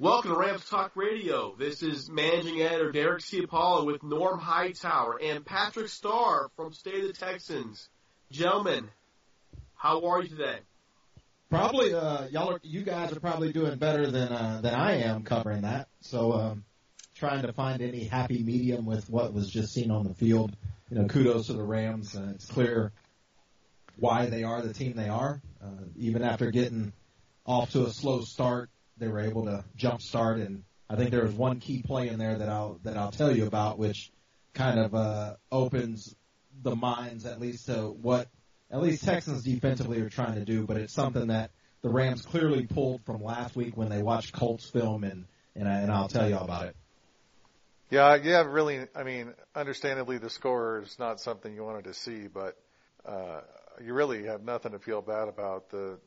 Welcome to Rams Talk Radio. This is Managing Editor Derek Ciapala with Norm Hightower and Patrick Starr from State of the Texans. Gentlemen, how are you today? Probably, uh, y'all are, you guys are probably doing better than, uh, than I am covering that. So, um, trying to find any happy medium with what was just seen on the field. You know, kudos to the Rams. Uh, it's clear why they are the team they are. Uh, even after getting off to a slow start, they were able to jump start and I think there was one key play in there that I'll, that I'll tell you about, which kind of, uh, opens the minds at least to what at least Texans defensively are trying to do, but it's something that the Rams clearly pulled from last week when they watched Colts film, and and, I, and I'll tell you all about it. Yeah, yeah, really. I mean, understandably, the score is not something you wanted to see, but uh, you really have nothing to feel bad about. The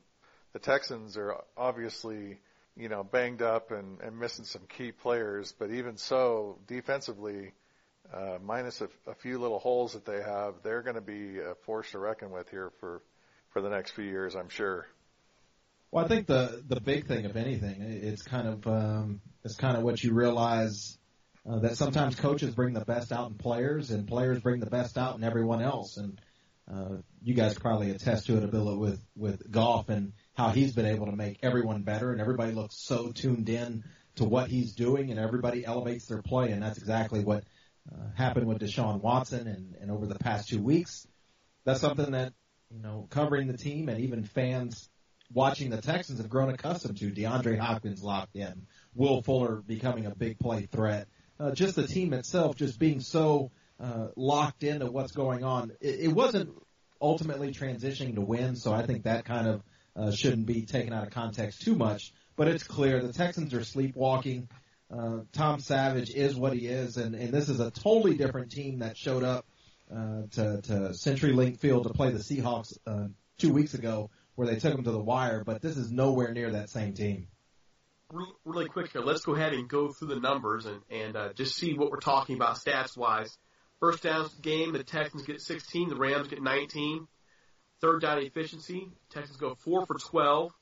the Texans are obviously, you know, banged up and, and missing some key players, but even so, defensively, uh, minus a, a few little holes that they have, they're going to be a force to reckon with here for for the next few years, I'm sure. Well, I think the the big thing, if anything, it's kind of um, it's kind of what you realize uh, that sometimes coaches bring the best out in players, and players bring the best out in everyone else. And uh, you guys probably attest to it a bit with with Goff and how he's been able to make everyone better, and everybody looks so tuned in to what he's doing, and everybody elevates their play, and that's exactly what uh, happened with Deshaun Watson, and, and over the past two weeks, that's something that you know covering the team and even fans watching the Texans have grown accustomed to. DeAndre Hopkins locked in, Will Fuller becoming a big play threat, uh, just the team itself just being so uh, locked into what's going on. It, it wasn't ultimately transitioning to win, so I think that kind of uh, shouldn't be taken out of context too much. But it's clear the Texans are sleepwalking. Uh, Tom Savage is what he is, and, and this is a totally different team that showed up uh, to, to CenturyLink Field to play the Seahawks uh, two weeks ago, where they took them to the wire. But this is nowhere near that same team. Really quick here, let's go ahead and go through the numbers and, and uh, just see what we're talking about stats wise. First downs game, the Texans get 16, the Rams get 19. Third down efficiency, Texans go 4 for 12.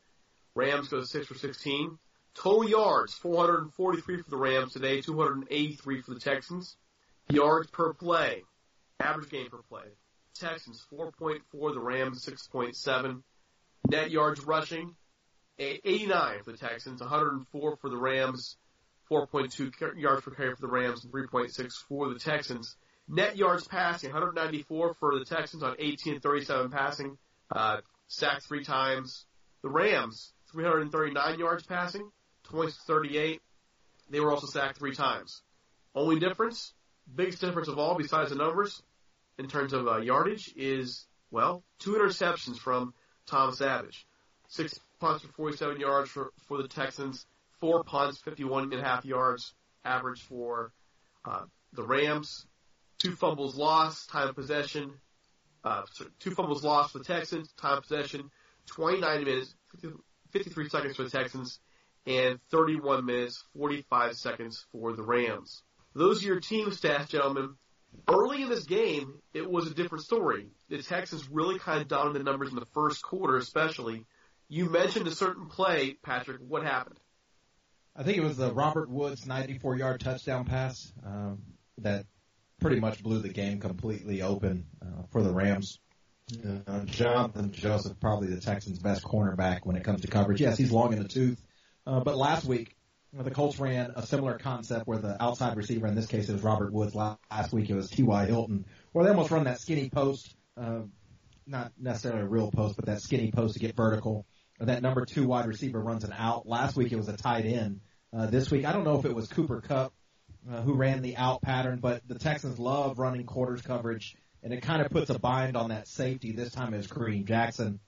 Rams go 6 for 16. Total yards, 443 for the Rams today, 283 for the Texans. Yards per play, average game per play. Texans 4.4, the Rams 6.7. Net yards rushing, 89 for the Texans, 104 for the Rams, 4.2 yards per carry for the Rams, and 3.6 for the Texans. Net yards passing, 194 for the Texans on 18 37 passing, uh, sacked three times. The Rams, 339 yards passing, 20 38. They were also sacked three times. Only difference, biggest difference of all besides the numbers in terms of uh, yardage is, well, two interceptions from Tom Savage. Six punts for 47 yards for, for the Texans, four punts, 51 and a half yards average for uh, the Rams, two fumbles lost, time of possession, uh, two fumbles lost for the Texans, time of possession, 29 minutes, 53 seconds for the Texans, and 31 minutes, 45 seconds for the Rams. Those are your team stats, gentlemen. Early in this game, it was a different story. The Texans really kind of dominated the numbers in the first quarter, especially. You mentioned a certain play, Patrick. What happened? I think it was the Robert Woods 94 yard touchdown pass um, that pretty much blew the game completely open uh, for the Rams. Uh, Jonathan Joseph, probably the Texans' best cornerback when it comes to coverage. Yes, he's long in the tooth. Uh, but last week, the Colts ran a similar concept where the outside receiver, in this case it was Robert Woods, last week it was T.Y. Hilton, where they almost run that skinny post, uh, not necessarily a real post, but that skinny post to get vertical. That number two wide receiver runs an out. Last week it was a tight end. Uh, this week, I don't know if it was Cooper Kupp uh, who ran the out pattern, but the Texans love running quarters coverage, and it kind of puts a bind on that safety. This time was Kareem Jackson,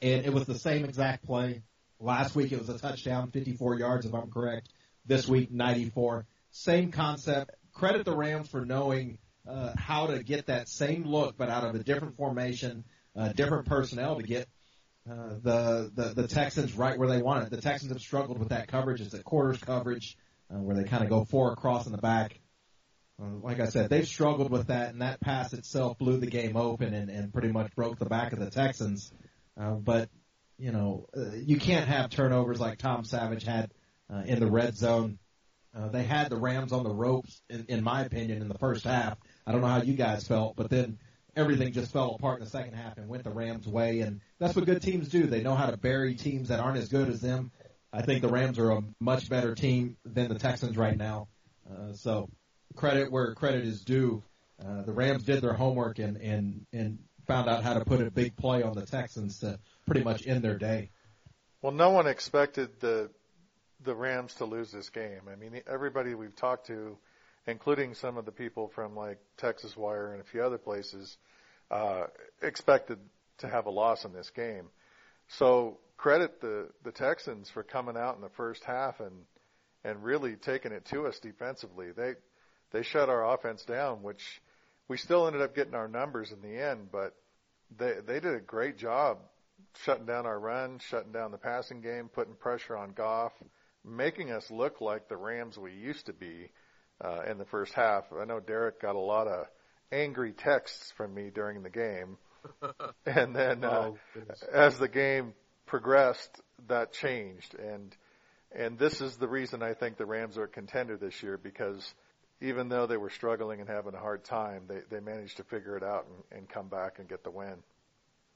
and it was the same exact play. Last week it was a touchdown, 54 yards if I'm correct. This week 94. Same concept. Credit the Rams for knowing uh, how to get that same look, but out of a different formation, uh, different personnel to get uh, the, the the Texans right where they want it. The Texans have struggled with that coverage. It's a quarters coverage uh, where they kind of go four across in the back. Uh, like I said, they've struggled with that, and that pass itself blew the game open and, and pretty much broke the back of the Texans. Uh, but you know, uh, you can't have turnovers like Tom Savage had uh, in the red zone. Uh, they had the Rams on the ropes, in, in my opinion, in the first half. I don't know how you guys felt, but then everything just fell apart in the second half and went the Rams' way. And that's what good teams do. They know how to bury teams that aren't as good as them. I think the Rams are a much better team than the Texans right now. Uh, so credit where credit is due. Uh, the Rams did their homework and, and, and found out how to put a big play on the Texans to pretty much end their day. Well, no one expected the the Rams to lose this game. I mean, everybody we've talked to, including some of the people from like Texas Wire and a few other places, uh, expected to have a loss in this game. So credit the the Texans for coming out in the first half and and really taking it to us defensively. They they shut our offense down, which we still ended up getting our numbers in the end, but they they did a great job shutting down our run, shutting down the passing game, putting pressure on Goff, making us look like the Rams we used to be uh, in the first half. I know Derek got a lot of angry texts from me during the game, and then uh, oh, as the game progressed, that changed, and and this is the reason I think the Rams are a contender this year because even though they were struggling and having a hard time, they they managed to figure it out and, and come back and get the win.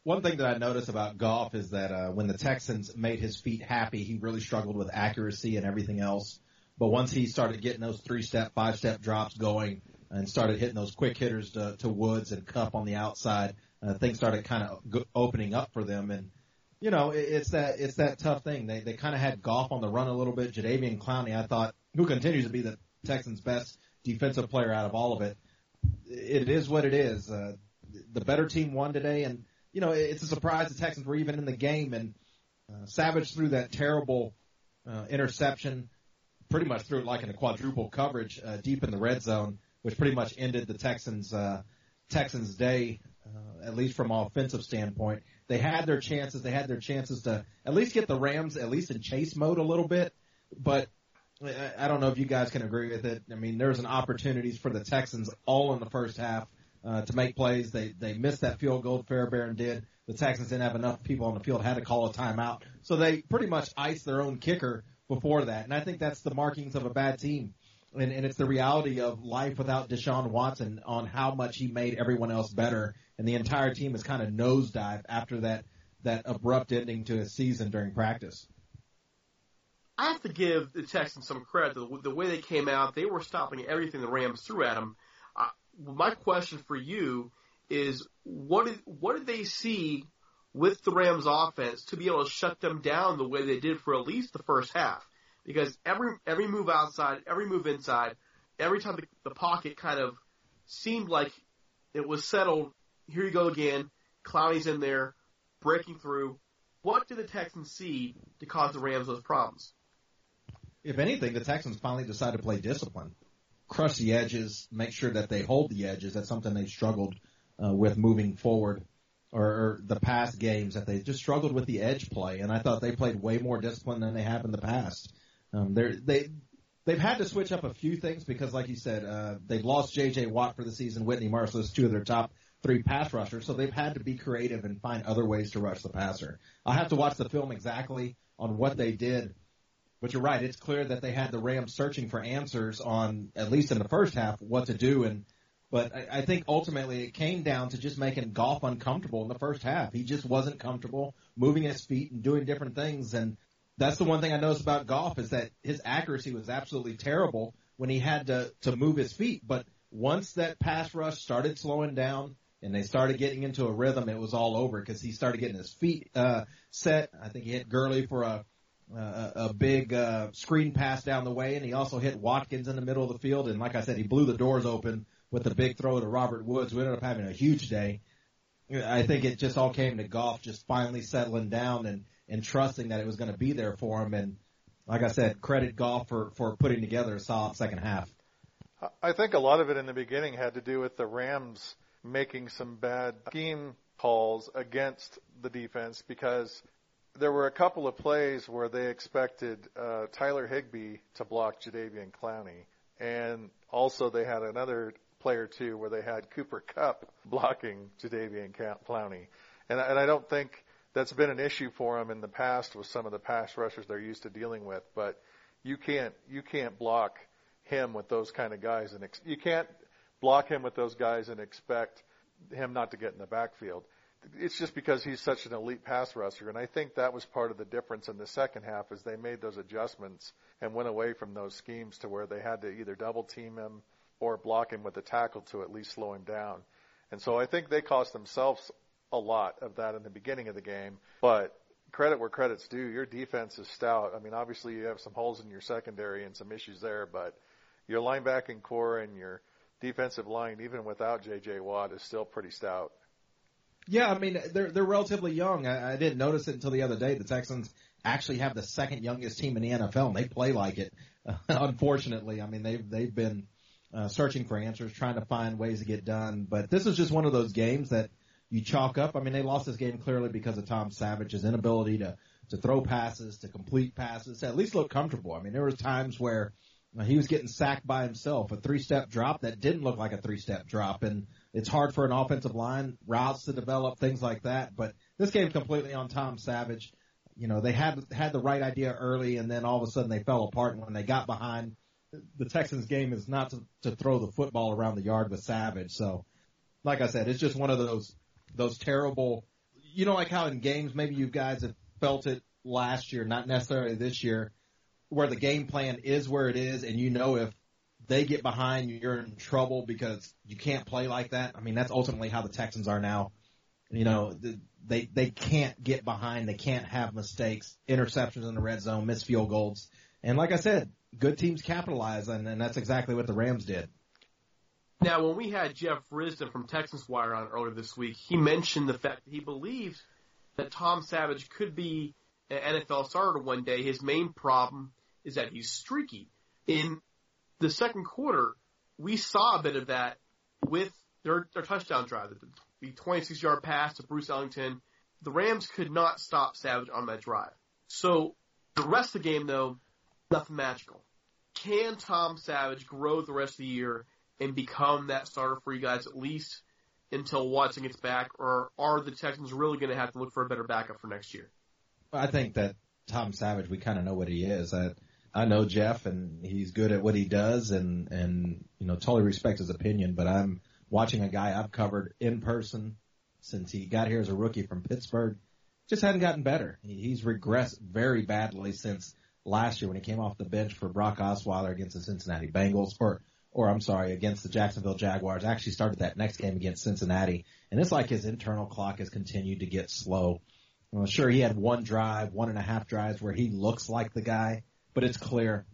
One thing that I noticed about Goff is that uh, when the Texans made his feet happy, he really struggled with accuracy and everything else. But once he started getting those three step, five step drops going and started hitting those quick hitters to, to Woods and Kupp on the outside, uh, things started kind of opening up for them. And you know, it, it's that it's that tough thing. They they kind of had Goff on the run a little bit. Jadeveon Clowney, I thought, who continues to be the Texans' best defensive player out of all of it. It is what it is. Uh, the better team won today, and you know, it's a surprise the Texans were even in the game and uh, Savage threw that terrible uh, interception, pretty much threw it like in a quadruple coverage uh, deep in the red zone, which pretty much ended the Texans uh, Texans day, uh, at least from an offensive standpoint. They had their chances. They had their chances to at least get the Rams at least in chase mode a little bit, but I don't know if you guys can agree with it. I mean, there's an opportunities for the Texans all in the first half uh, to make plays. They they missed that field goal. Fairbairn did. the Texans didn't have enough people on the field, had to call a timeout. So they pretty much iced their own kicker before that. And I think that's the markings of a bad team. And, and it's the reality of life without Deshaun Watson on how much he made everyone else better. And the entire team is kind of nosedive after that, that abrupt ending to his season during practice. I have to give the Texans some credit. The, the way they came out, they were stopping everything the Rams threw at them. Uh, my question for you is, what did what did they see with the Rams offense to be able to shut them down the way they did for at least the first half? Because every every move outside, every move inside, every time the, the pocket kind of seemed like it was settled. Here you go again. Clowney's in there, breaking through. What did the Texans see to cause the Rams those problems? if anything, the Texans finally decided to play discipline, crush the edges, make sure that they hold the edges. That's something they struggled uh, with moving forward, or, or the past games that they just struggled with the edge play. And I thought they played way more discipline than they have in the past. Um, they they've had to switch up a few things because, like you said, uh, they've lost J.J. Watt for the season, Whitney Mercilus, two of their top three pass rushers. So they've had to be creative and find other ways to rush the passer. I'll have to watch the film exactly on what they did but you're right. It's clear that they had the Rams searching for answers on, at least in the first half, what to do. And, but I, think ultimately it came down to just making Goff uncomfortable in the first half. He just wasn't comfortable moving his feet and doing different things. And that's the one thing I noticed about Goff is that his accuracy was absolutely terrible when he had to, to move his feet. But once that pass rush started slowing down, and they started getting into a rhythm, it was all over because he started getting his feet uh, set. I think he hit Gurley for a uh, a big uh, screen pass down the way, and he also hit Watkins in the middle of the field. And like I said, he blew the doors open with a big throw to Robert Woods. We ended up having a huge day. I think it just all came to Goff just finally settling down and and trusting that it was going to be there for him. And like I said, credit Goff for for putting together a solid second half. I think a lot of it in the beginning had to do with the Rams making some bad scheme calls against the defense because there were a couple of plays where they expected uh, Tyler Higbee to block Jadeveon Clowney, and also they had another player too where they had Cooper Kupp blocking Jadeveon Clowney, and, and I don't think that's been an issue for them in the past with some of the pass rushers they're used to dealing with, but you can't you can't block him with those kind of guys and ex- you can't block him with those guys and expect him not to get in the backfield it's just because he's such an elite pass rusher, and I think that was part of the difference in the second half is they made those adjustments and went away from those schemes to where they had to either double team him or block him with a tackle to at least slow him down. And so I think they cost themselves a lot of that in the beginning of the game. But credit where credit's due, your defense is stout. I mean, obviously you have some holes in your secondary and some issues there, but your linebacking core and your defensive line, even without J.J. Watt, is still pretty stout. Yeah, I mean they're they're relatively young. I, I didn't notice it until the other day. The Texans actually have the second youngest team in the NFL, and they play like it. Uh, unfortunately, I mean they've they've been uh, searching for answers, trying to find ways to get done. But this is just one of those games that you chalk up. I mean they lost this game clearly because of Tom Savage's inability to to throw passes, to complete passes, at least look comfortable. I mean there was times where he was getting sacked by himself, a three step drop that didn't look like a three step drop, and it's hard for an offensive line routes to develop, things like that. But this game's completely on Tom Savage. You know, they had had the right idea early, and then all of a sudden they fell apart. And when they got behind, the Texans' game is not to, to throw the football around the yard with Savage. So, like I said, it's just one of those those terrible. You know, like how in games maybe you guys have felt it last year, not necessarily this year, where the game plan is where it is, and you know if they get behind, you're in trouble because you can't play like that. I mean, that's ultimately how the Texans are now. You know, they they can't get behind. They can't have mistakes, interceptions in the red zone, missed field goals. And like I said, good teams capitalize, and, and that's exactly what the Rams did. Now, when we had Jeff Risdon from Texans Wire on earlier this week, he mentioned the fact that he believes that Tom Savage could be an NFL starter one day. His main problem is that he's streaky. In the second quarter, we saw a bit of that with their, their touchdown drive, the 26 yard pass to Bruce Ellington. The Rams could not stop Savage on that drive. So the rest of the game, though, nothing magical. Can Tom Savage grow the rest of the year and become that starter for you guys at least until Watson gets back, or are the Texans really going to have to look for a better backup for next year? I think that Tom Savage, we kind of know what he is. I, I know Jeff, and he's good at what he does, and and you know totally respect his opinion. But I'm watching a guy I've covered in person since he got here as a rookie from Pittsburgh. Just hadn't gotten better. He's regressed very badly since last year when he came off the bench for Brock Osweiler against the Cincinnati Bengals, or or I'm sorry, against the Jacksonville Jaguars. Actually started that next game against Cincinnati, and it's like his internal clock has continued to get slow. Well, sure, he had one drive, one and a half drives where he looks like the guy, but it's clear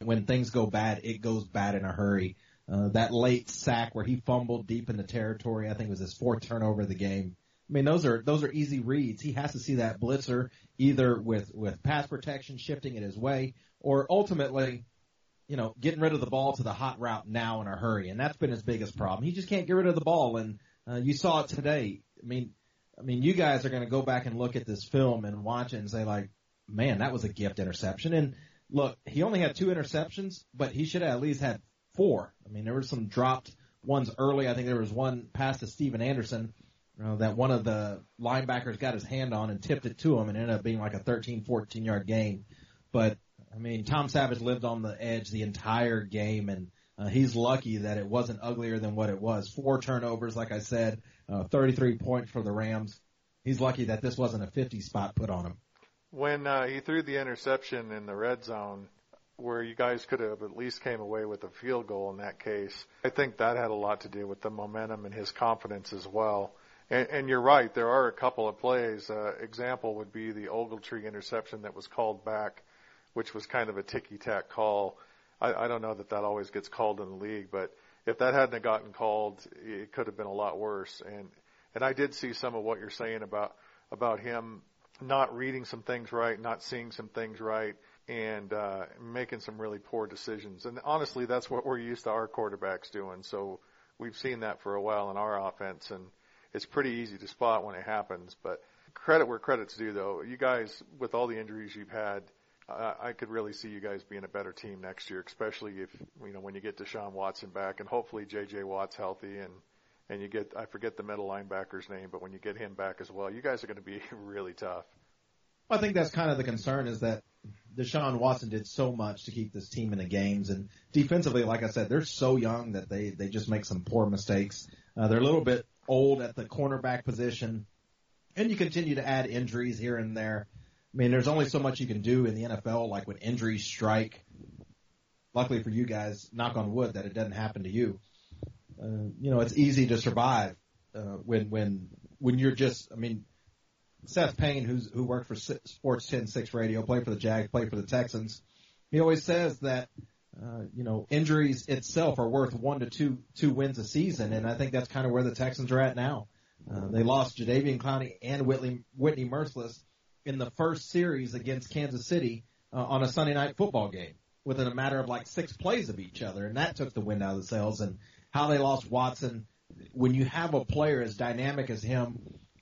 when things go bad, it goes bad in a hurry. Uh, that late sack where he fumbled deep in the territory, I think it was his fourth turnover of the game. I mean, those are those are easy reads. He has to see that blitzer either with with pass protection shifting it his way, or ultimately, you know, getting rid of the ball to the hot route now in a hurry. And that's been his biggest problem. He just can't get rid of the ball. And uh, you saw it today. I mean, I mean, you guys are going to go back and look at this film and watch it and say like, man, that was a gift interception. And look, he only had two interceptions, but he should have at least had four. I mean, there were some dropped ones early. I think there was one pass to Stephen Anderson uh, that one of the linebackers got his hand on and tipped it to him and ended up being like a 13, 14 yard gain. But I mean, Tom Savage lived on the edge the entire game and uh, he's lucky that it wasn't uglier than what it was. Four turnovers, like I said, uh, 33 points for the Rams. He's lucky that this wasn't a 50 spot put on him. When uh, he threw the interception in the red zone, where you guys could have at least came away with a field goal in that case, I think that had a lot to do with the momentum and his confidence as well. And, and you're right, there are a couple of plays. Uh, example would be the Ogletree interception that was called back, which was kind of a ticky-tack call. I, I don't know that that always gets called in the league, but if that hadn't have gotten called, it could have been a lot worse. And and I did see some of what you're saying about about him not reading some things right, not seeing some things right, and uh, making some really poor decisions. And honestly, that's what we're used to our quarterbacks doing. So we've seen that for a while in our offense, and it's pretty easy to spot when it happens. But credit where credit's due, though. You guys, with all the injuries you've had, I, could really see you guys being a better team next year, especially if you know when you get Deshaun Watson back, and hopefully J.J. Watt's healthy, and and you get I forget the middle linebacker's name, but when you get him back as well, you guys are going to be really tough. I think that's kind of the concern is that Deshaun Watson did so much to keep this team in the games, and defensively, like I said, they're so young that they they just make some poor mistakes. Uh, they're a little bit old at the cornerback position, and you continue to add injuries here and there. I mean, there's only so much you can do in the NFL, like when injuries strike. Luckily for you guys, knock on wood, that it doesn't happen to you. Uh, you know, it's easy to survive uh, when when when you're just. I mean, Seth Payne, who's who worked for Sports 10-6 Radio, played for the Jags, played for the Texans. He always says that uh, you know injuries itself are worth one to two two wins a season, and I think that's kind of where the Texans are at now. Uh, they lost Jadeveon Clowney and Whitney Whitney Mercilus in the first series against Kansas City uh, on a Sunday night football game within a matter of like six plays of each other, and that took the wind out of the sails. And how they lost Watson, when you have a player as dynamic as him,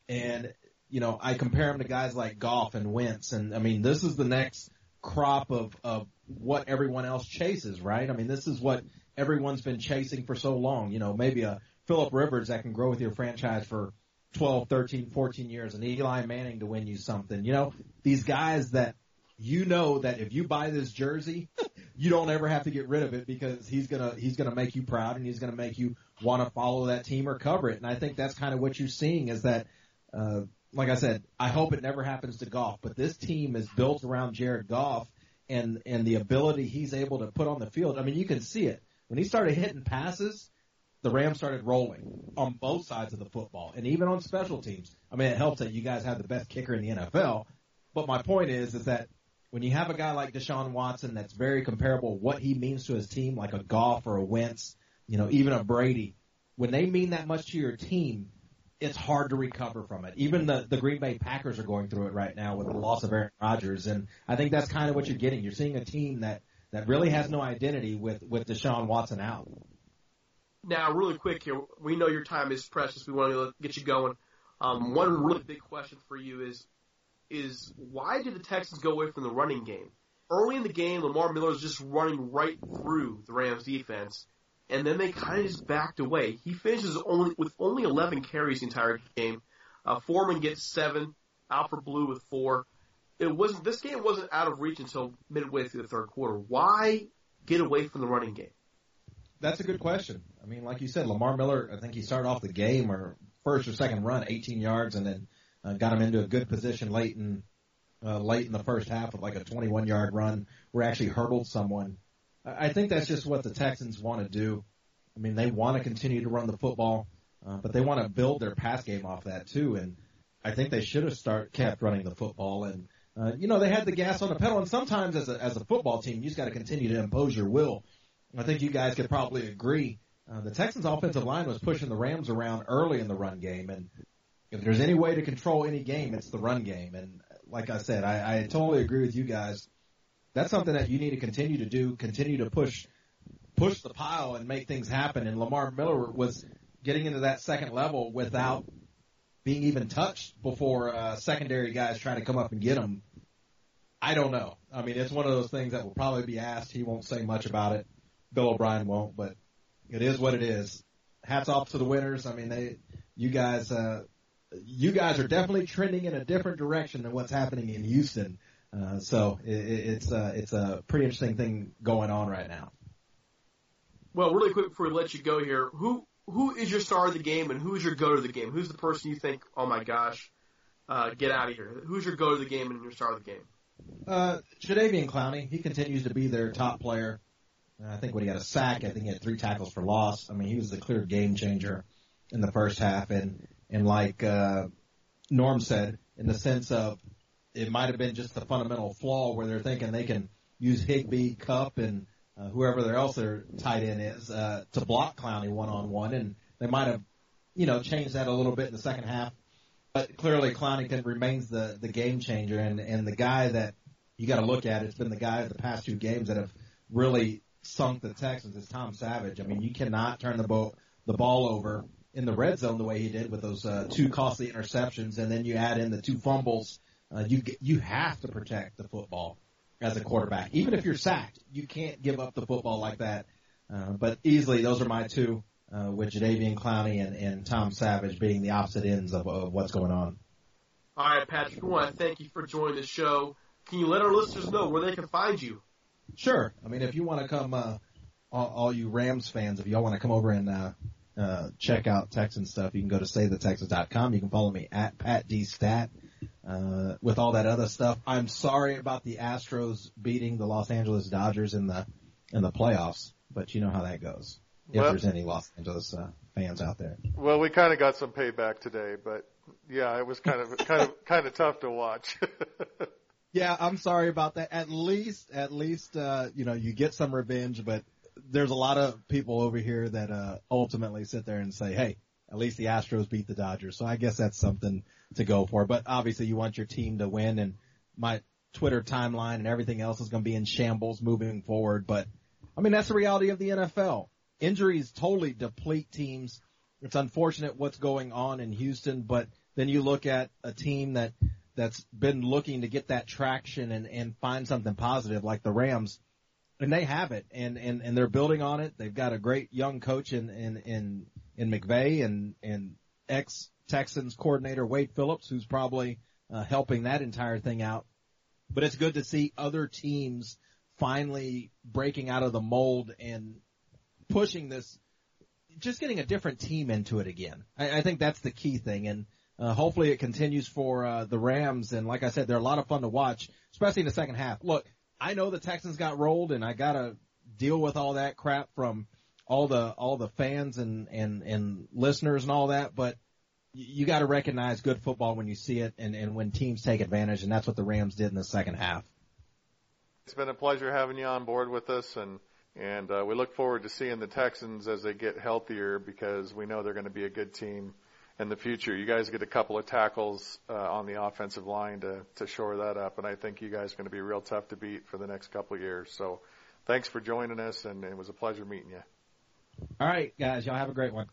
and you know I compare him to guys like Goff and Wentz, and I mean this is the next crop of of what everyone else chases, right? I mean this is what everyone's been chasing for so long. You know maybe a Philip Rivers that can grow with your franchise for 12, 13, 14 years and Eli Manning to win you something. You know, these guys that you know that if you buy this jersey, you don't ever have to get rid of it because he's gonna he's gonna make you proud and he's gonna make you want to follow that team or cover it. And I think that's kind of what you're seeing is that, uh, like I said, I hope it never happens to Goff, but this team is built around Jared Goff and and the ability he's able to put on the field. I mean, you can see it when he started hitting passes the Rams started rolling on both sides of the football and even on special teams. I mean, it helps that you guys have the best kicker in the NFL. But my point is, is that when you have a guy like Deshaun Watson that's very comparable, what he means to his team, like a Goff or a Wentz, you know, even a Brady, when they mean that much to your team, it's hard to recover from it. Even the, the Green Bay Packers are going through it right now with the loss of Aaron Rodgers. And I think that's kind of what you're getting. You're seeing a team that, that really has no identity with, with Deshaun Watson out. Now, really quick here, we know your time is precious. We want to get you going. Um, one really big question for you is, is why did the Texans go away from the running game? Early in the game, Lamar Miller was just running right through the Rams defense, and then they kind of just backed away. He finishes only with only 11 carries the entire game. Uh, Foreman gets seven. Alfred Blue with four. It wasn't. This game wasn't out of reach until midway through the third quarter. Why get away from the running game? That's a good question. I mean, like you said, Lamar Miller. I think he started off the game or first or second run, 18 yards, and then uh, got him into a good position late in uh, late in the first half with like a 21 yard run where actually hurdled someone. I think that's just what the Texans want to do. I mean, they want to continue to run the football, uh, but they want to build their pass game off that too. And I think they should have start kept running the football. And uh, you know, they had the gas on the pedal. And sometimes, as a as a football team, you just got to continue to impose your will. I think you guys could probably agree. Uh, the Texans' offensive line was pushing the Rams around early in the run game, and if there's any way to control any game, it's the run game. And like I said, I, I totally agree with you guys. That's something that you need to continue to do. Continue to push push the pile and make things happen. And Lamar Miller was getting into that second level without being even touched before uh, secondary guys trying to come up and get him. I don't know. I mean, it's one of those things that will probably be asked. He won't say much about it. Bill O'Brien won't, but it is what it is. Hats off to the winners. I mean, they, you guys, uh, you guys are definitely trending in a different direction than what's happening in Houston. Uh, so it, it's uh, it's a pretty interesting thing going on right now. Well, really quick before we let you go here, who who is your star of the game and who's your go to the game? Who's the person you think, oh my gosh, uh, get out of here? Who's your go to the game and your star of the game? Uh, Jadeveon Clowney, he continues to be their top player. I think when he got a sack, I think he had three tackles for loss. I mean, he was the clear game changer in the first half, and and like uh, Norm said, in the sense of it might have been just a fundamental flaw where they're thinking they can use Higbee, Kupp, and uh, whoever else their tight end is uh, to block Clowney one on one, and they might have, you know, changed that a little bit in the second half. But clearly, Clowney can, remains the the game changer, and and the guy that you got to look at. It's been the guy the past two games that have really sunk the Texans is Tom Savage. I mean, you cannot turn the ball the ball over in the red zone the way he did with those uh, two costly interceptions, and then you add in the two fumbles. Uh, you you have to protect the football as a quarterback. Even if you're sacked, you can't give up the football like that. Uh, but easily, those are my two, uh, with Jadeveon Clowney and, and Tom Savage being the opposite ends of, of what's going on. All right, Patrick, I want to thank you for joining the show. Can you let our listeners know where they can find you? Sure. I mean, if you want to come, uh, all, all you Rams fans, if y'all want to come over and uh, uh, check out Texan stuff, you can go to SaveTheTexans.com. You can follow me at Pat D Starr. Uh, with all that other stuff, I'm sorry about the Astros beating the Los Angeles Dodgers in the in the playoffs, but you know how that goes. If Well- there's any Los Angeles uh, fans out there. Well, we kind of got some payback today, but yeah, it was kind of kind of kind of tough to watch. Yeah, I'm sorry about that. At least, at least, uh, you know, you get some revenge, but there's a lot of people over here that, uh, ultimately sit there and say, Hey, at least the Astros beat the Dodgers. So I guess that's something to go for, but obviously you want your team to win and my Twitter timeline and everything else is going to be in shambles moving forward. But I mean, that's the reality of the NFL. Injuries totally deplete teams. It's unfortunate what's going on in Houston, but then you look at a team that that's been looking to get that traction and, and find something positive like the Rams. And they have it and, and, and they're building on it. They've got a great young coach in, in, in, in McVay and, and ex Texans coordinator Wade Phillips, who's probably uh, helping that entire thing out. But it's good to see other teams finally breaking out of the mold and pushing this, just getting a different team into it again. I, I think that's the key thing. And, uh, hopefully it continues for uh, the Rams. And like I said, they're a lot of fun to watch, especially in the second half. Look, I know the Texans got rolled, and I got to deal with all that crap from all the all the fans and and and listeners and all that. But you got to recognize good football when you see it, and and when teams take advantage, and that's what the Rams did in the second half. it's been a pleasure having you on board with us, and and uh, we look forward to seeing the Texans as they get healthier because we know they're going to be a good team in the future. You guys get a couple of tackles uh, on the offensive line to to shore that up, and I think you guys are going to be real tough to beat for the next couple of years. So, thanks for joining us, and it was a pleasure meeting you. All right, guys, y'all have a great one.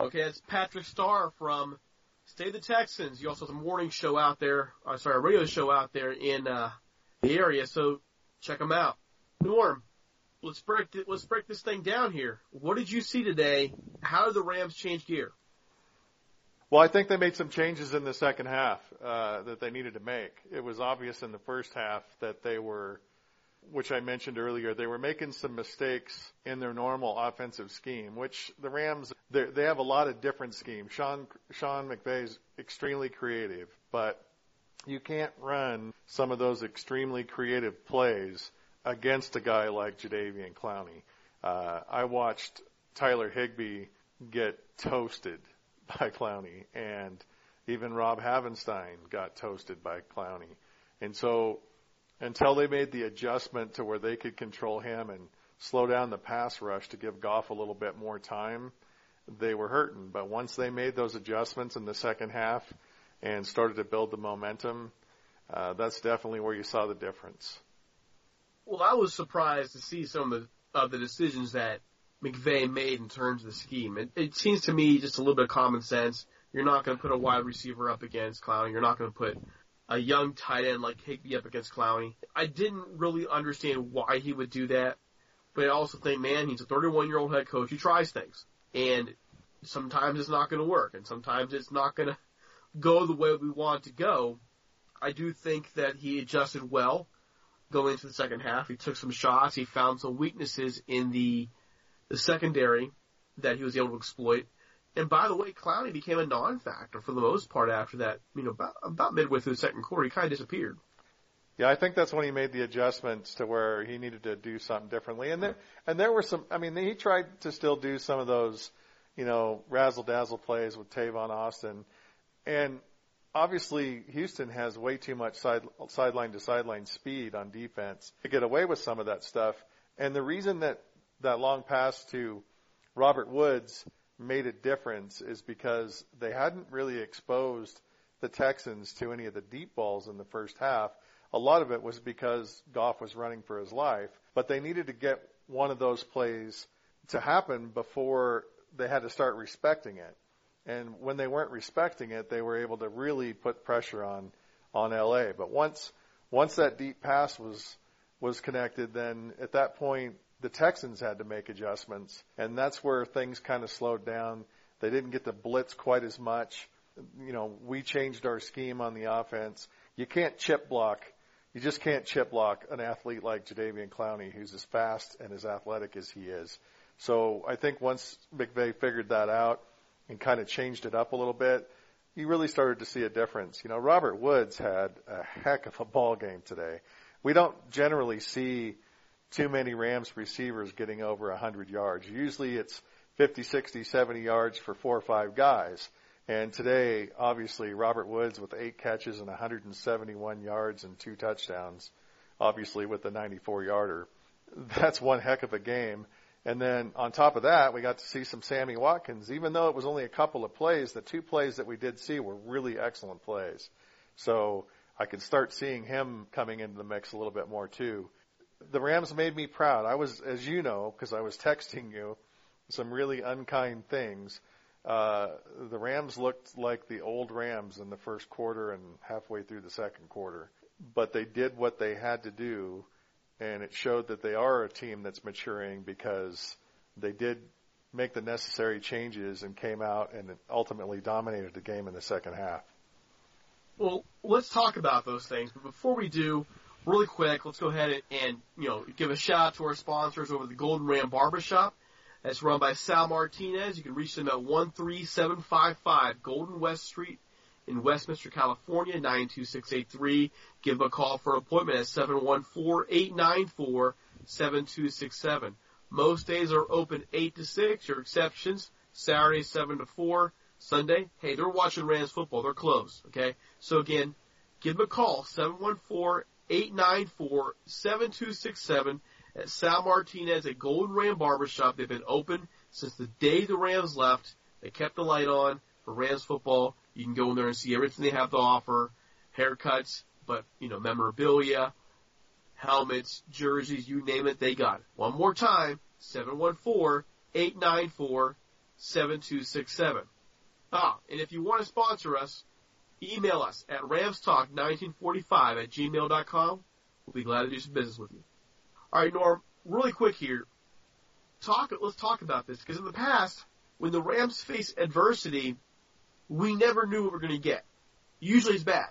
Okay, that's Patrick Starr from Stay the Texans. You also have a morning show out there, uh, sorry, a radio show out there in uh, the area, so check them out. Norm, let's break th- let's break this thing down here. What did you see today? How did the Rams change gear? Well, I think they made some changes in the second half uh, that they needed to make. It was obvious in the first half that they were, which I mentioned earlier, they were making some mistakes in their normal offensive scheme. Which the Rams they have a lot of different schemes. Sean Sean is extremely creative, but you can't run some of those extremely creative plays against a guy like Jadeveon Clowney. Uh, I watched Tyler Higbee get toasted by Clowney, and even Rob Havenstein got toasted by Clowney. And so, until they made the adjustment to where they could control him and slow down the pass rush to give Goff a little bit more time, they were hurting. But once they made those adjustments in the second half and started to build the momentum, uh, that's definitely where you saw the difference. Well, I was surprised to see some of the, of the decisions that McVay made in terms of the scheme. It, it seems to me just a little bit of common sense. You're not going to put a wide receiver up against Clowney. You're not going to put a young tight end like Higbee up against Clowney. I didn't really understand why he would do that, but I also think, man, he's a 31 year old head coach. He tries things, and sometimes it's not going to work, and sometimes it's not going to go the way we want to go. I do think that he adjusted well going into the second half. He took some shots. He found some weaknesses in the the secondary that he was able to exploit. And by the way, Clowney became a non-factor for the most part after that. You know, about, about midway through the second quarter, he kind of disappeared. Yeah, I think that's when he made the adjustments to where he needed to do something differently. And there, and there were some. I mean, he tried to still do some of those, you know, razzle dazzle plays with Tavon Austin, and obviously Houston has way too much side sideline to sideline speed on defense to get away with some of that stuff. And the reason that that long pass to Robert Woods made a difference is because they hadn't really exposed the Texans to any of the deep balls in the first half. A lot of it was because Goff was running for his life, but they needed to get one of those plays to happen before they had to start respecting it. And when they weren't respecting it, they were able to really put pressure on on LA. But once once that deep pass was was connected, then at that point the Texans had to make adjustments, and that's where things kind of slowed down. They didn't get the blitz quite as much. You know, we changed our scheme on the offense. You can't chip block. You just can't chip block an athlete like Jadeveon Clowney, who's as fast and as athletic as he is. So I think once McVay figured that out, and kind of changed it up a little bit, you really started to see a difference. You know, Robert Woods had a heck of a ball game today. We don't generally see too many Rams receivers getting over 100 yards. Usually it's 50, 60, 70 yards for four or five guys. And today, obviously, Robert Woods with eight catches and 171 yards and two touchdowns, obviously with the 94 yarder. That's one heck of a game. And then on top of that, we got to see some Sammy Watkins. Even though it was only a couple of plays, the two plays that we did see were really excellent plays. So I could start seeing him coming into the mix a little bit more too. The Rams made me proud. I was, as you know, because I was texting you some really unkind things. Uh, the Rams looked like the old Rams in the first quarter and halfway through the second quarter, but they did what they had to do and it showed that they are a team that's maturing because they did make the necessary changes and came out and ultimately dominated the game in the second half. Well, let's talk about those things. But before we do, really quick, let's go ahead and, you know give a shout out to our sponsors over the Golden Ram Barbershop. That's run by Sal Martinez. You can reach them at one three seven five five Golden West Street in Westminster, California, 92683. Give them a call for an appointment at 714-894-7267. Most days are open 8 to 6. Your exceptions, Saturday 7 to 4. Sunday, hey, they're watching Rams football. They're closed, okay? So again, give them a call, 714-894-7267 at Sal Martinez at Golden Ram Barbershop. They've been open since the day the Rams left. They kept the light on for Rams football. You can go in there and see everything they have to offer, haircuts, but, you know, memorabilia, helmets, jerseys, you name it, they got it. One more time, 714-894-7267. Ah, and if you want to sponsor us, email us at ramstalk1945 at gmail.com. We'll be glad to do some business with you. All right, Norm, really quick here, talk. Let's talk about this because in the past, when the Rams face adversity, we never knew what we are going to get. Usually it's bad.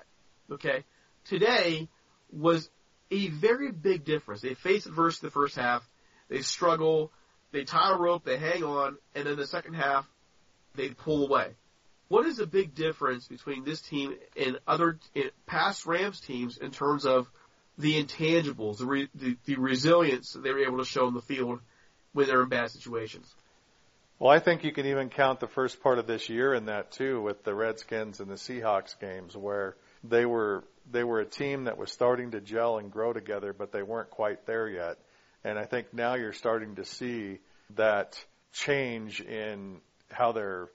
Okay. Today was a very big difference. They face adversity the first half. They struggle. They tie a rope. They hang on. And then the second half, they pull away. What is the big difference between this team and other in past Rams teams in terms of the intangibles, the, re, the, the resilience that they were able to show in the field when they're in bad situations? Well, I think you can even count the first part of this year in that too, with the Redskins and the Seahawks games, where they were they were a team that was starting to gel and grow together, but they weren't quite there yet. And I think now you're starting to see that change in how they're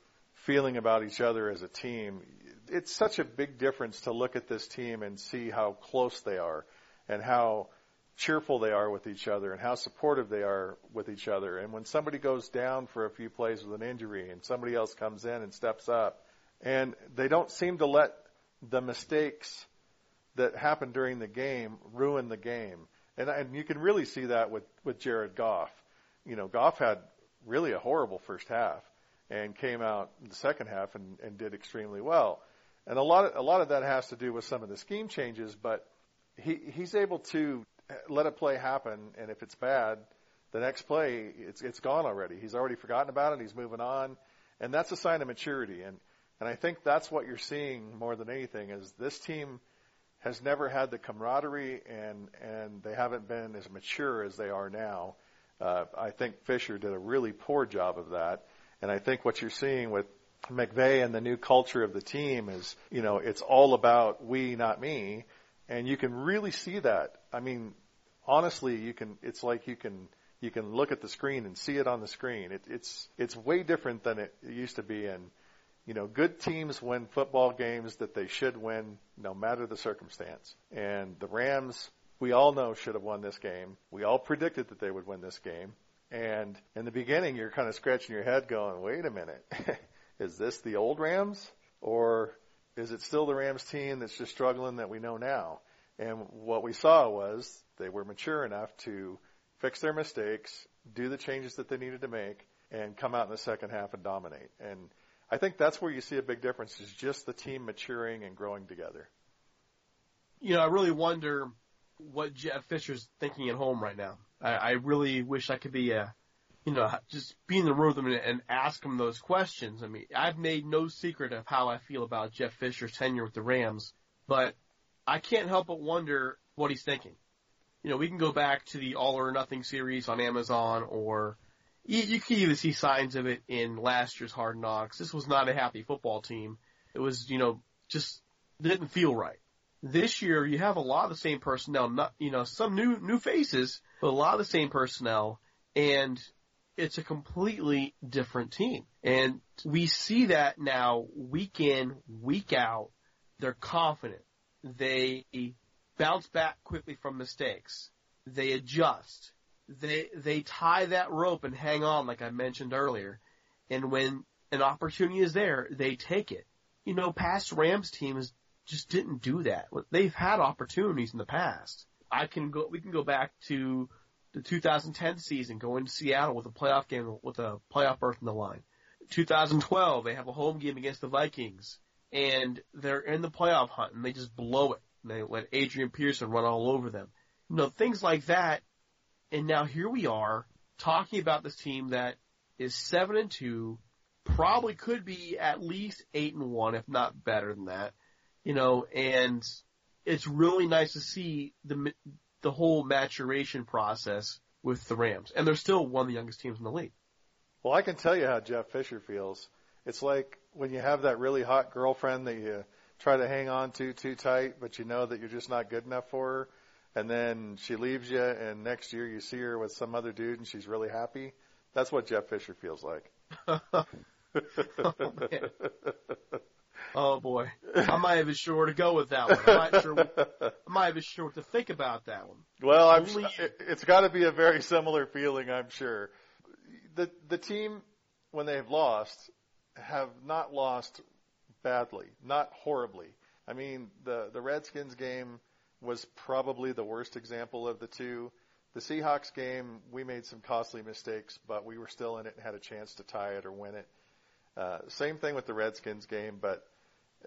feeling about each other as a team. It's such a big difference to look at this team and see how close they are and how cheerful they are with each other and how supportive they are with each other. And when somebody goes down for a few plays with an injury and somebody else comes in and steps up and they don't seem to let the mistakes that happen during the game ruin the game. And, and you can really see that with, with Jared Goff. You know, Goff had really a horrible first half and came out in the second half and, and did extremely well. And a lot of, a lot of that has to do with some of the scheme changes, but he, he's able to let a play happen, and if it's bad, the next play it's it's gone already. He's already forgotten about it. He's moving on, and that's a sign of maturity. And and I think that's what you're seeing more than anything is this team has never had the camaraderie, and and they haven't been as mature as they are now. Uh, I think Fisher did a really poor job of that, and I think what you're seeing with McVay and the new culture of the team is, you know, it's all about we, not me. And you can really see that. I mean, honestly, you can. It's like you can you can look at the screen and see it on the screen. It, it's it's way different than it used to be. And you know, good teams win football games that they should win, no matter the circumstance. And the Rams, we all know, should have won this game. We all predicted that they would win this game. And in the beginning, you're kind of scratching your head, going, "Wait a minute, is this the old Rams, or is it still the Rams team that's just struggling that we know now?" And what we saw was they were mature enough to fix their mistakes, do the changes that they needed to make, and come out in the second half and dominate. And I think that's where you see a big difference is just the team maturing and growing together. You know, I really wonder what Jeff Fisher's thinking at home right now. I, I really wish I could be a, you know, just be in the room with him and, and ask him those questions. I mean, I've made no secret of how I feel about Jeff Fisher's tenure with the Rams, but I can't help but wonder what he's thinking. You know, we can go back to the All or Nothing series on Amazon, or you, you can even see signs of it in last year's Hard Knocks. This was not a happy football team. It was, you know, just didn't feel right. This year, you have a lot of the same personnel, not, you know, some new, new faces, but a lot of the same personnel, and it's a completely different team. And we see that now week in, week out. They're confident. They bounce back quickly from mistakes. They adjust. They they tie that rope and hang on, like I mentioned earlier. And when an opportunity is there, they take it. You know, past Rams teams just didn't do that. They've had opportunities in the past. I can go. We can go back to the 2010 season, going to Seattle with a playoff game with a playoff berth in the line. 2012, they have a home game against the Vikings and they're in the playoff hunt and they just blow it. And they let Adrian Peterson run all over them. You know, things like that. And now here we are talking about this team that is seven and two, probably could be at least eight and one, if not better than that. You know, and it's really nice to see the the whole maturation process with the Rams, and they're still one of the youngest teams in the league. Well, I can tell you how Jeff Fisher feels. It's like when you have that really hot girlfriend that you try to hang on to too tight, but you know that you're just not good enough for her, and then she leaves you, and next year you see her with some other dude, and she's really happy. That's what Jeff Fisher feels like. oh, oh boy, I'm not even sure where to go with that one. I'm not sure. I'm not even sure what to think about that one. Well, I'm. Only... It's got to be a very similar feeling, I'm sure. The the team when they've lost have not lost badly, not horribly. I mean, the the Redskins game was probably the worst example of the two. the Seahawks game, we made some costly mistakes, but we were still in it and had a chance to tie it or win it. Uh, same thing with the Redskins game, but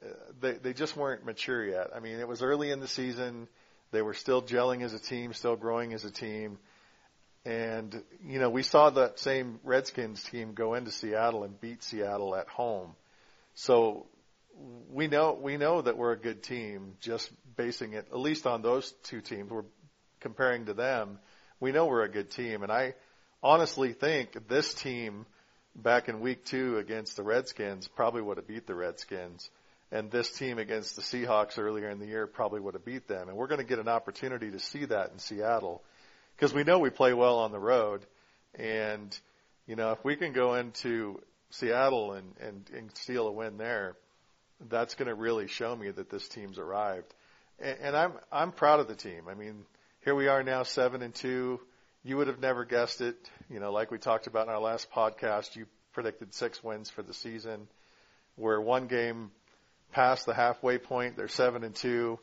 uh, they they just weren't mature yet. I mean, it was early in the season. They were still gelling as a team, still growing as a team. And, you know, we saw that same Redskins team go into Seattle and beat Seattle at home. So we know, we know that we're a good team just basing it, at least on those two teams. We're comparing to them. We know we're a good team. And I honestly think this team back in week two against the Redskins probably would have beat the Redskins. And this team against the Seahawks earlier in the year probably would have beat them. And we're going to get an opportunity to see that in Seattle because we know we play well on the road. And, you know, if we can go into Seattle and, and, and steal a win there, that's going to really show me that this team's arrived. And, and I'm, I'm proud of the team. I mean, here we are now seven and two. You would have never guessed it. You know, like we talked about in our last podcast, you predicted six wins for the season. We're one game past the halfway point. They're seven and two.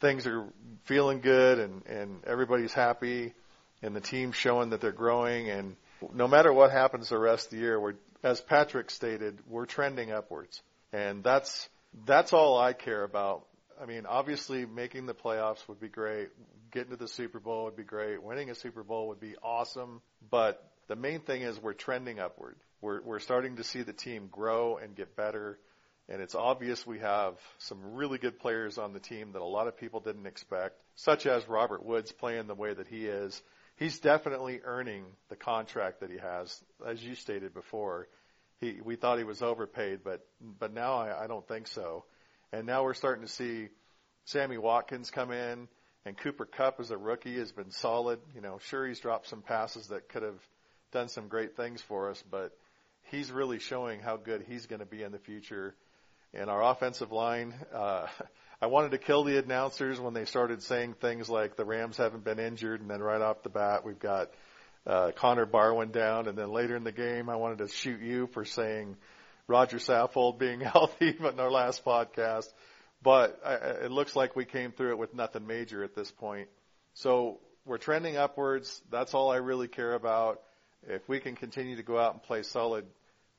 Things are feeling good and, and everybody's happy and the team's showing that they're growing. And no matter what happens the rest of the year, we're, as Patrick stated, we're trending upwards. And that's, that's all I care about. I mean, obviously making the playoffs would be great. Getting to the Super Bowl would be great. Winning a Super Bowl would be awesome. But the main thing is we're trending upward. We're, we're starting to see the team grow and get better. And it's obvious we have some really good players on the team that a lot of people didn't expect, such as Robert Woods playing the way that he is he's definitely earning the contract that he has. As you stated before, he we thought he was overpaid, but but now I, I don't think so. And now we're starting to see Sammy Watkins come in, and Cooper Kupp as a rookie has been solid. You know, sure he's dropped some passes that could have done some great things for us, but he's really showing how good he's going to be in the future. And our offensive line, uh, I wanted to kill the announcers when they started saying things like the Rams haven't been injured, and then right off the bat we've got uh, Connor Barwin down, and then later in the game I wanted to shoot you for saying Rodger Saffold being healthy, in our last podcast. But it looks like we came through it with nothing major at this point. So we're trending upwards. That's all I really care about. If we can continue to go out and play solid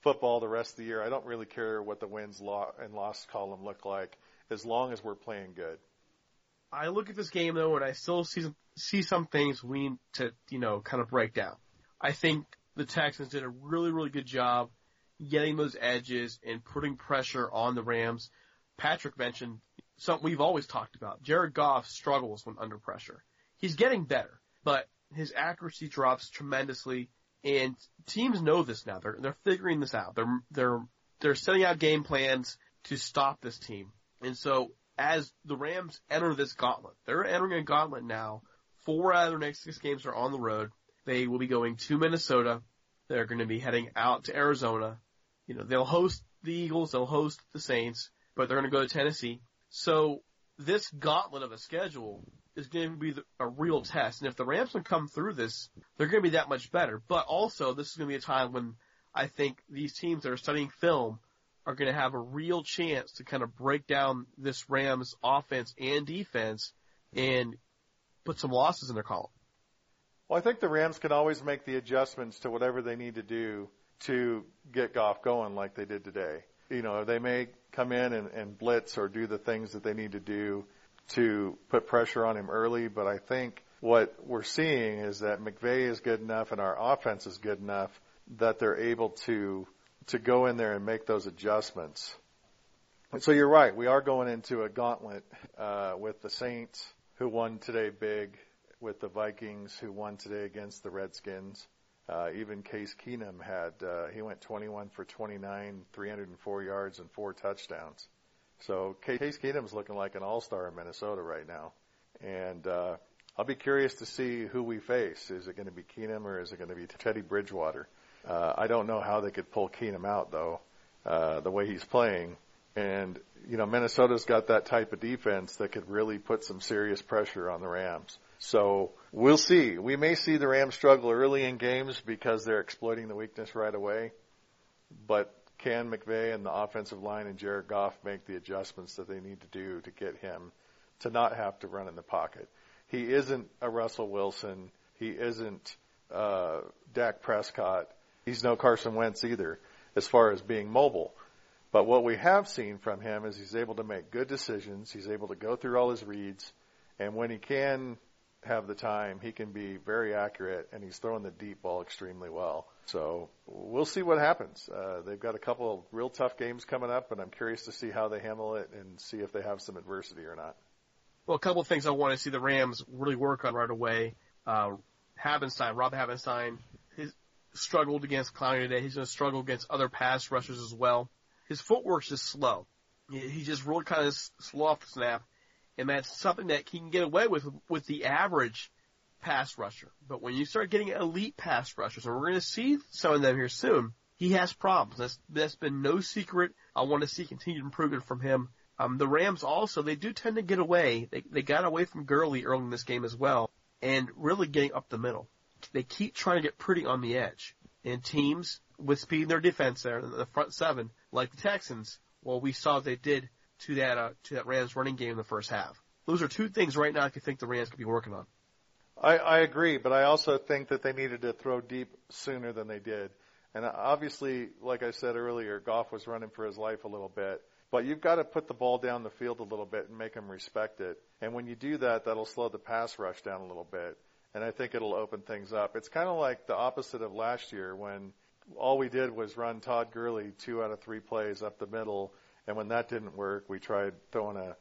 football the rest of the year, I don't really care what the wins and loss column look like as long as we're playing good. I look at this game though, and I still see see some things we need to you know kind of break down. I think the Texans did a really really good job getting those edges and putting pressure on the Rams. Patrick mentioned something we've always talked about. Jared Goff struggles when under pressure. He's getting better, but his accuracy drops tremendously, and teams know this now. They're they're figuring this out. They're they're they're setting out game plans to stop this team. And so as the Rams enter this gauntlet, they're entering a gauntlet now. Four out of their next six games are on the road. They will be going to Minnesota. They're going to be heading out to Arizona. You know, they'll host the Eagles, they'll host the Saints, but they're going to go to Tennessee. So this gauntlet of a schedule is going to be a real test. And if the Rams can come through this, they're going to be that much better. But also, this is going to be a time when I think these teams that are studying film are going to have a real chance to kind of break down this Rams offense and defense and put some losses in their column. Well, I think the Rams can always make the adjustments to whatever they need to do to get Goff going like they did today. You know, they may come in and, and blitz or do the things that they need to do to put pressure on him early, but I think what we're seeing is that McVay is good enough and our offense is good enough that they're able to to go in there and make those adjustments. And so you're right. We are going into a gauntlet uh, with the Saints, who won today big, with the Vikings, who won today against the Redskins. Uh, even Case Keenum had uh, he went 21 for 29, 304 yards and four touchdowns. So Case Keenum's looking like an all-star in Minnesota right now, and uh, I'll be curious to see who we face. Is it going to be Keenum or is it going to be Teddy Bridgewater? Uh, I don't know how they could pull Keenum out though, uh, the way he's playing. And, you know, Minnesota's got that type of defense that could really put some serious pressure on the Rams. So we'll see. We may see the Rams struggle early in games because they're exploiting the weakness right away. But can McVay and the offensive line and Jared Goff make the adjustments that they need to do to get him to not have to run in the pocket? He isn't a Russell Wilson. He isn't uh, Dak Prescott. He's no Carson Wentz either, as far as being mobile. But what we have seen from him is he's able to make good decisions. He's able to go through all his reads, and when he can have the time, he can be very accurate, and he's throwing the deep ball extremely well. So we'll see what happens. Uh, they've got a couple of real tough games coming up, and I'm curious to see how they handle it and see if they have some adversity or not. Well, a couple of things I want to see the Rams really work on right away. Uh, Havenstein, Rob Havenstein, he's struggled against Clowney today. He's going to struggle against other pass rushers as well. His footwork's just slow. He just really kind of slow off the snap, and that's something that he can get away with with the average pass rusher. But when you start getting elite pass rushers, and we're going to see some of them here soon, he has problems. That's that's been no secret. I want to see continued improvement from him. Um, the Rams also they do tend to get away. They they got away from Gurley early in this game as well, and really getting up the middle. They keep trying to get pretty on the edge, and teams with speed in their defense there, the front seven, like the Texans, well, we saw they did to that uh, to that Rams running game in the first half. Those are two things right now I could think the Rams could be working on. I, I agree, but I also think that they needed to throw deep sooner than they did. And obviously, like I said earlier, Goff was running for his life a little bit. But you've got to put the ball down the field a little bit and make them respect it. And when you do that, that'll slow the pass rush down a little bit. And I think it'll open things up. It's kind of like the opposite of last year when all we did was run Todd Gurley two out of three plays up the middle. And when that didn't work, we tried throwing a,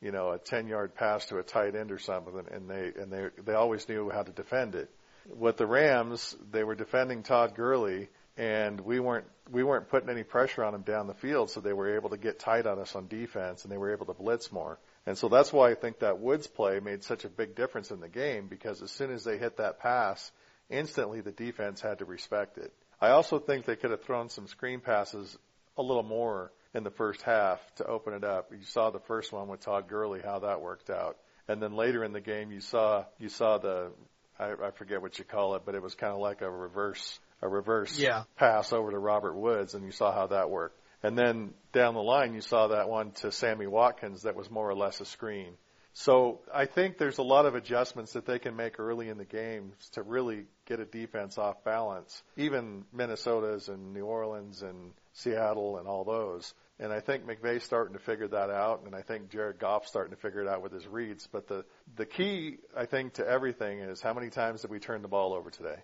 you know, a 10 yard pass to a tight end or something. And they, and they, they always knew how to defend it. With the Rams, they were defending Todd Gurley and we weren't, we weren't putting any pressure on them down the field. So they were able to get tight on us on defense and they were able to blitz more. And so that's why I think that Woods play made such a big difference in the game because as soon as they hit that pass, instantly the defense had to respect it. I also think they could have thrown some screen passes a little more in the first half to open it up. You saw the first one with Todd Gurley, how that worked out. And then later in the game, you saw, you saw the, I, I forget what you call it, but it was kind of like a reverse, a reverse yeah. pass over to Robert Woods and you saw how that worked. And then down the line, you saw that one to Sammy Watkins that was more or less a screen. So I think there's a lot of adjustments that they can make early in the game to really get a defense off balance. Even Minnesota's and New Orleans and Seattle and all those. And I think McVay's starting to figure that out, and I think Jared Goff's starting to figure it out with his reads. But the the key, I think, to everything is how many times did we turn the ball over today?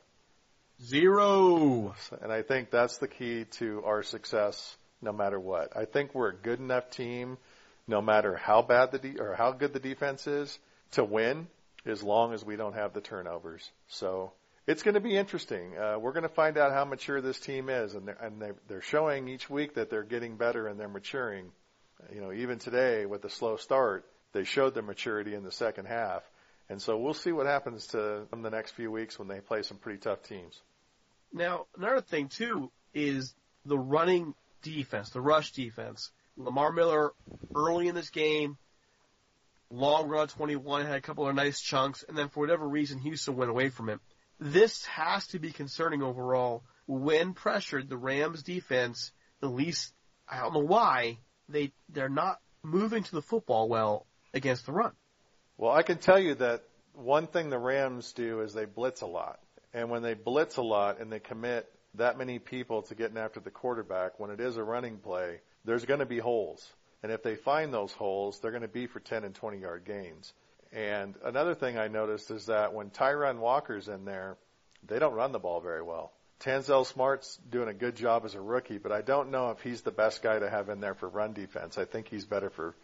Zero. And I think that's the key to our success, no matter what. I think we're a good enough team no matter how bad the de- or how good the defense is to win as long as we don't have the turnovers. So it's going to be interesting. Uh, we're going to find out how mature this team is, and they're, and they're, they're showing each week that they're getting better and they're maturing. You know, even today with the slow start, they showed their maturity in the second half. And so we'll see what happens to them the next few weeks when they play some pretty tough teams. Now, another thing too is the running defense, the rush defense. Lamar Miller early in this game, long run 21, had a couple of nice chunks, and then for whatever reason, Houston went away from him. This has to be concerning overall. When pressured, the Rams defense, at least, I don't know why, they, they're not moving to the football well against the run. Well, I can tell you that one thing the Rams do is they blitz a lot. And when they blitz a lot and they commit that many people to getting after the quarterback, when it is a running play, there's going to be holes. And if they find those holes, they're going to be for 10 and 20 yard gains. And another thing I noticed is that when Tyrunn Walker's in there, they don't run the ball very well. Tanzel Smart's doing a good job as a rookie, but I don't know if he's the best guy to have in there for run defense. I think he's better for,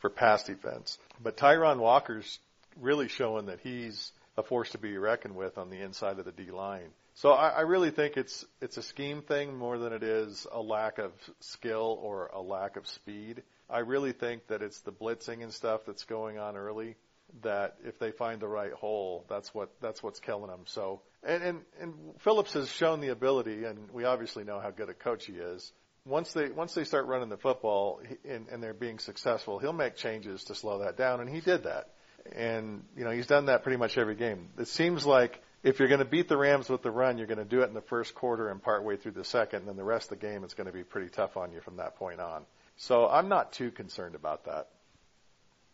for pass defense. But Tyrunn Walker's really showing that he's a force to be reckoned with on the inside of the D line. So I, I really think it's it's a scheme thing more than it is a lack of skill or a lack of speed. I really think that it's the blitzing and stuff that's going on early. That if they find the right hole, that's what that's what's killing them. So and and, and Phillips has shown the ability, and we obviously know how good a coach he is. Once they once they start running the football and, and they're being successful, he'll make changes to slow that down, and he did that. And you know he's done that pretty much every game. It seems like if you're going to beat the Rams with the run, you're going to do it in the first quarter and part way through the second, and then the rest of the game is going to be pretty tough on you from that point on. So I'm not too concerned about that.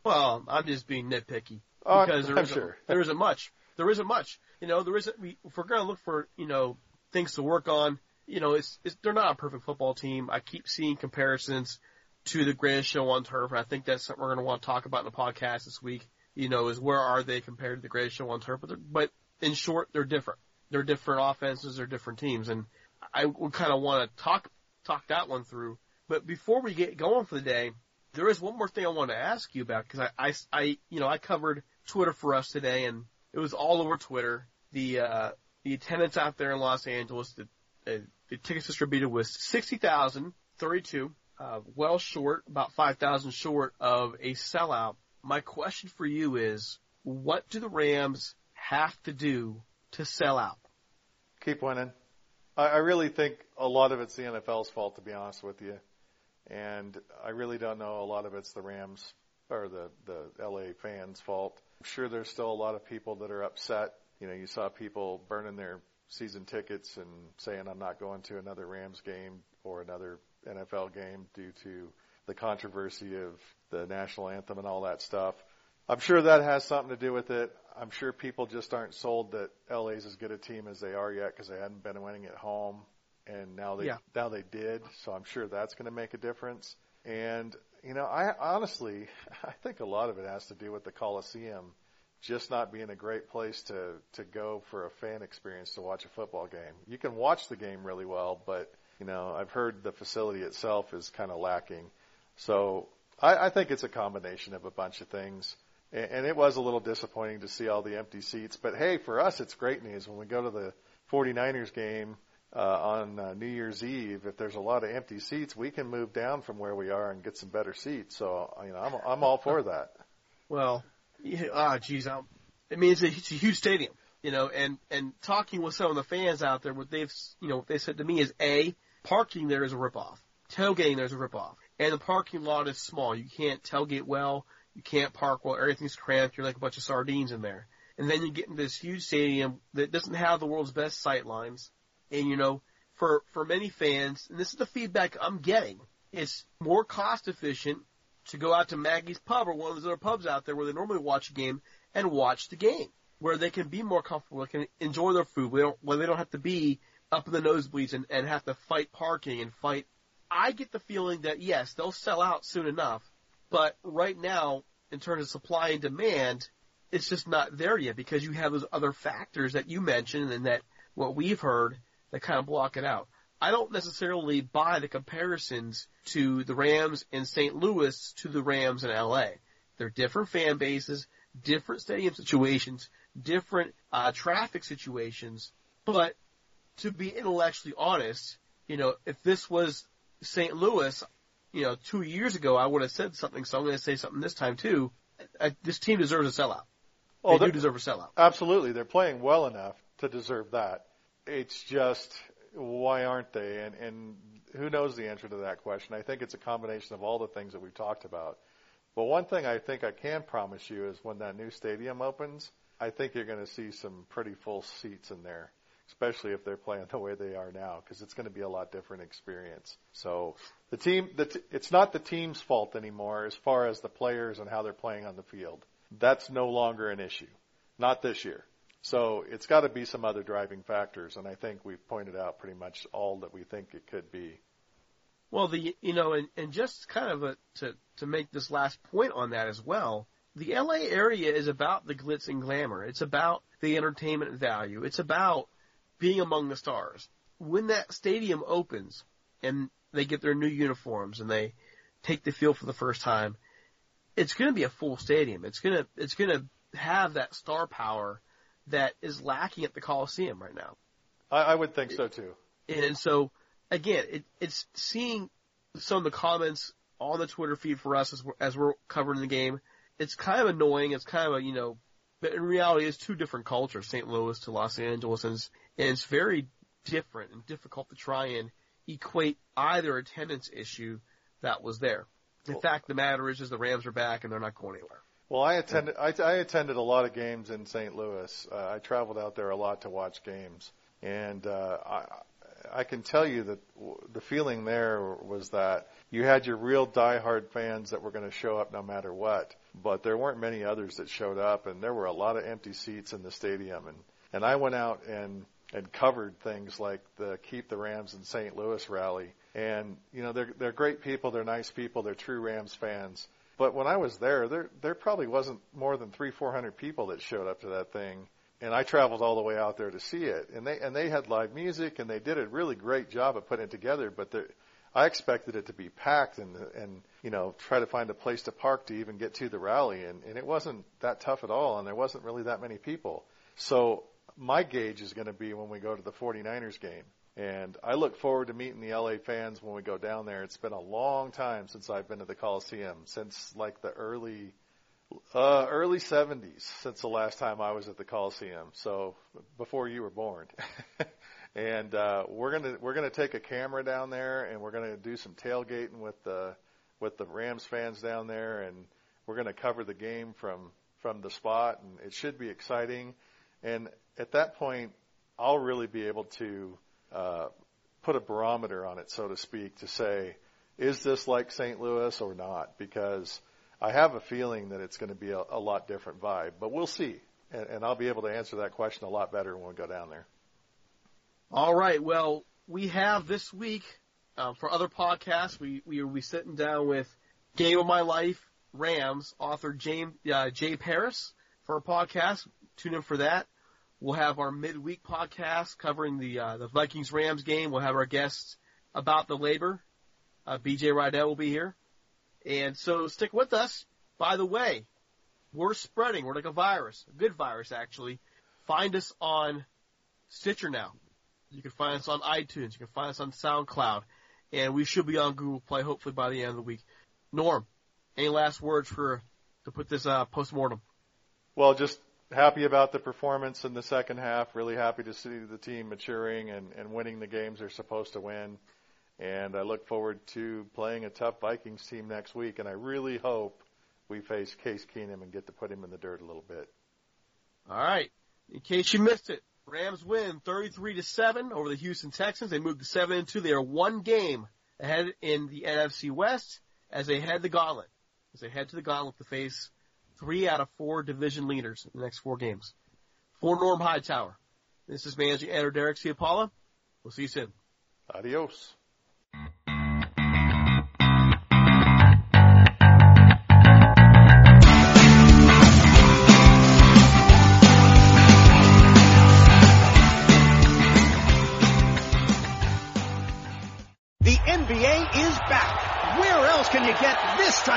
Well, I'm just being nitpicky Oh, because there isn't, sure. there isn't much. There isn't much. You know, there isn't. We, if we're going to look for you know things to work on, you know, it's, it's they're not a perfect football team. I keep seeing comparisons to the greatest show on turf, and I think that's something we're going to want to talk about in the podcast this week. You know, is where are they compared to the greatest show on turf? But, but in short, they're different. They're different offenses. They're different teams, and I would kind of want to talk talk that one through. But before we get going for the day, there is one more thing I want to ask you about because I, I, I, you know, I covered Twitter for us today, and it was all over Twitter. The uh, the attendance out there in Los Angeles, the uh, the tickets distributed was sixty thousand thirty two, uh, well short, about five thousand short of a sellout. My question for you is, what do the Rams have to do to sell out? Keep winning. I, I really think a lot of it's the NFL's fault, to be honest with you. And I really don't know a lot of it's the Rams or the, the LA fans' fault. I'm sure there's still a lot of people that are upset. You know, you saw people burning their season tickets and saying, I'm not going to another Rams game or another NFL game due to the controversy of the national anthem and all that stuff. I'm sure that has something to do with it. I'm sure people just aren't sold that LA's as good a team as they are yet because they hadn't been winning at home, and now they Yeah. now they did. So I'm sure that's going to make a difference. And you know, I honestly I think a lot of it has to do with the Coliseum just not being a great place to to go for a fan experience to watch a football game. You can watch the game really well, but you know, I've heard the facility itself is kind of lacking. So I, I think it's a combination of a bunch of things. And, and it was a little disappointing to see all the empty seats. But hey, for us, it's great news when we go to the 49ers game uh, on uh, New Year's Eve. If there's a lot of empty seats, we can move down from where we are and get some better seats. So you know, I'm I'm all for that. Well, yeah, ah, geez, I'm, I mean, it's a, it's a huge stadium, you know, and, and talking with some of the fans out there, what they've, you know, what they said to me is A, parking there is a ripoff. Tailgating there is a ripoff. And the parking lot is small. You can't tailgate well. You can't park well. Everything's cramped. You're like a bunch of sardines in there. And then you get into this huge stadium that doesn't have the world's best sight lines. And you know, for, for many fans, and this is the feedback I'm getting, it's more cost efficient to go out to Maggie's Pub or one of those other pubs out there where they normally watch a game and watch the game, where they can be more comfortable, can enjoy their food, they don't, where they don't have to be up in the nosebleeds and, and have to fight parking and fight. I get the feeling that yes, they'll sell out soon enough, but right now, in terms of supply and demand, it's just not there yet because you have those other factors that you mentioned and that what we've heard that kind of block it out. I don't necessarily buy the comparisons to the Rams in St. Louis to the Rams in LA. They're different fan bases, different stadium situations, different uh, traffic situations. But to be intellectually honest, you know, if this was St. Louis, you know, two years ago, I would have said something. So I'm going to say something this time too. Uh, this team deserves a sellout. Oh, they do deserve a sellout. Absolutely, they're playing well enough to deserve that. It's just why aren't they? And and who knows the answer to that question? I think it's a combination of all the things that we've talked about. But one thing I think I can promise you is when that new stadium opens, I think you're going to see some pretty full seats in there, especially if they're playing the way they are now, because it's going to be a lot different experience. So the team, the t- it's not the team's fault anymore as far as the players and how they're playing on the field. That's no longer an issue, not this year. So it's got to be some other driving factors, and I think we've pointed out pretty much all that we think it could be. Well, the you know, and, and just kind of a, to to make this last point on that as well, the LA area is about the glitz and glamour. It's about the entertainment value. It's about being among the stars. When that stadium opens and they get their new uniforms and they take the field for the first time, it's going to be a full stadium. It's going to it's going to have that star power that is lacking at the Coliseum right now. I, I would think so too. And so, again, it, it's seeing some of the comments on the Twitter feed for us as we're, as we're covering the game. It's kind of annoying. It's kind of a, you know, but in reality, it's two different cultures, St. Louis to Los Angeles, and it's, and it's very different and difficult to try and equate either attendance issue that was there. The fact of the matter is, is the Rams are back and they're not going anywhere. Well, I attended I, I attended a lot of games in St. Louis. Uh, I traveled out there a lot to watch games, and uh, I I can tell you that w- the feeling there was that you had your real diehard fans that were going to show up no matter what, but there weren't many others that showed up, and there were a lot of empty seats in the stadium, and and I went out and and covered things like the Keep the Rams in St. Louis rally. And you know, they're they're great people, they're nice people, they're true Rams fans. But when I was there, there there probably wasn't more than three, four hundred people that showed up to that thing. And I traveled all the way out there to see it. And they and they had live music and they did a really great job of putting it together. But there, I expected it to be packed and and you know try to find a place to park to even get to the rally. And and it wasn't that tough at all. And there wasn't really that many people. So my gauge is going to be when we go to the 49ers game. And I look forward to meeting the LA fans when we go down there. It's been a long time since I've been to the Coliseum, since like the early uh early 70s since the last time I was at the Coliseum. So before you were born. and uh we're to we're to take a camera down there and we're to do some tailgating with the with the Rams fans down there and we're to cover the game from from the spot and it should be exciting. And at that point I'll really be able to uh, put a barometer on it, so to speak, to say, is this like St. Louis or not? Because I have a feeling that it's going to be a, a lot different vibe, but we'll see. And, and I'll be able to answer that question a lot better when we go down there. All right. Well, we have this week uh, for other podcasts. We we will be sitting down with Game of My Life Rams author James uh, Jay Paris for a podcast. Tune in for that. We'll have our midweek podcast covering the uh, the Vikings Rams game. We'll have our guests about the labor. Uh, BJ Rydell will be here, and so stick with us. By the way, we're spreading. We're like a virus, a good virus actually. Find us on Stitcher now. You can find us on iTunes. You can find us on SoundCloud, and we should be on Google Play hopefully by the end of the week. Norm, any last words for to put this uh, post mortem? Well, just happy about the performance in the second half. Really happy to see the team maturing and, and winning the games they're supposed to win. And I look forward to playing a tough Vikings team next week. And I really hope we face Case Keenum and get to put him in the dirt a little bit. All right. In case you missed it, Rams win 33 to 7 over the Houston Texans. They moved to 7 and 2. They are one game ahead in the NFC West as they head the gauntlet. As they head to the gauntlet to face three out of four division leaders in the next four games. For Norm Hightower, this is managing editor Derek Ciapala. We'll see you soon. Adios.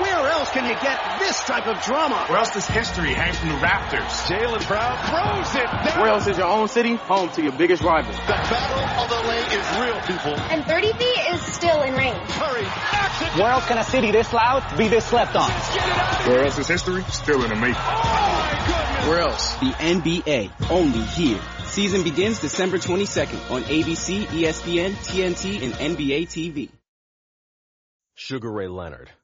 Where else can you get this type of drama? Where else does history hang from the Raptors? Jaylen Brown throws it down. Where else is your own city home to your biggest rival? The battle of the lane is real, people. And 30 feet is still in range. Curry, action. Where else can a city this loud be this slept on? Where else is history still in the making? Oh, Where else? The NBA, only here. Season begins December 22nd on ABC, ESPN, TNT, and NBA TV. Sugar Ray Leonard,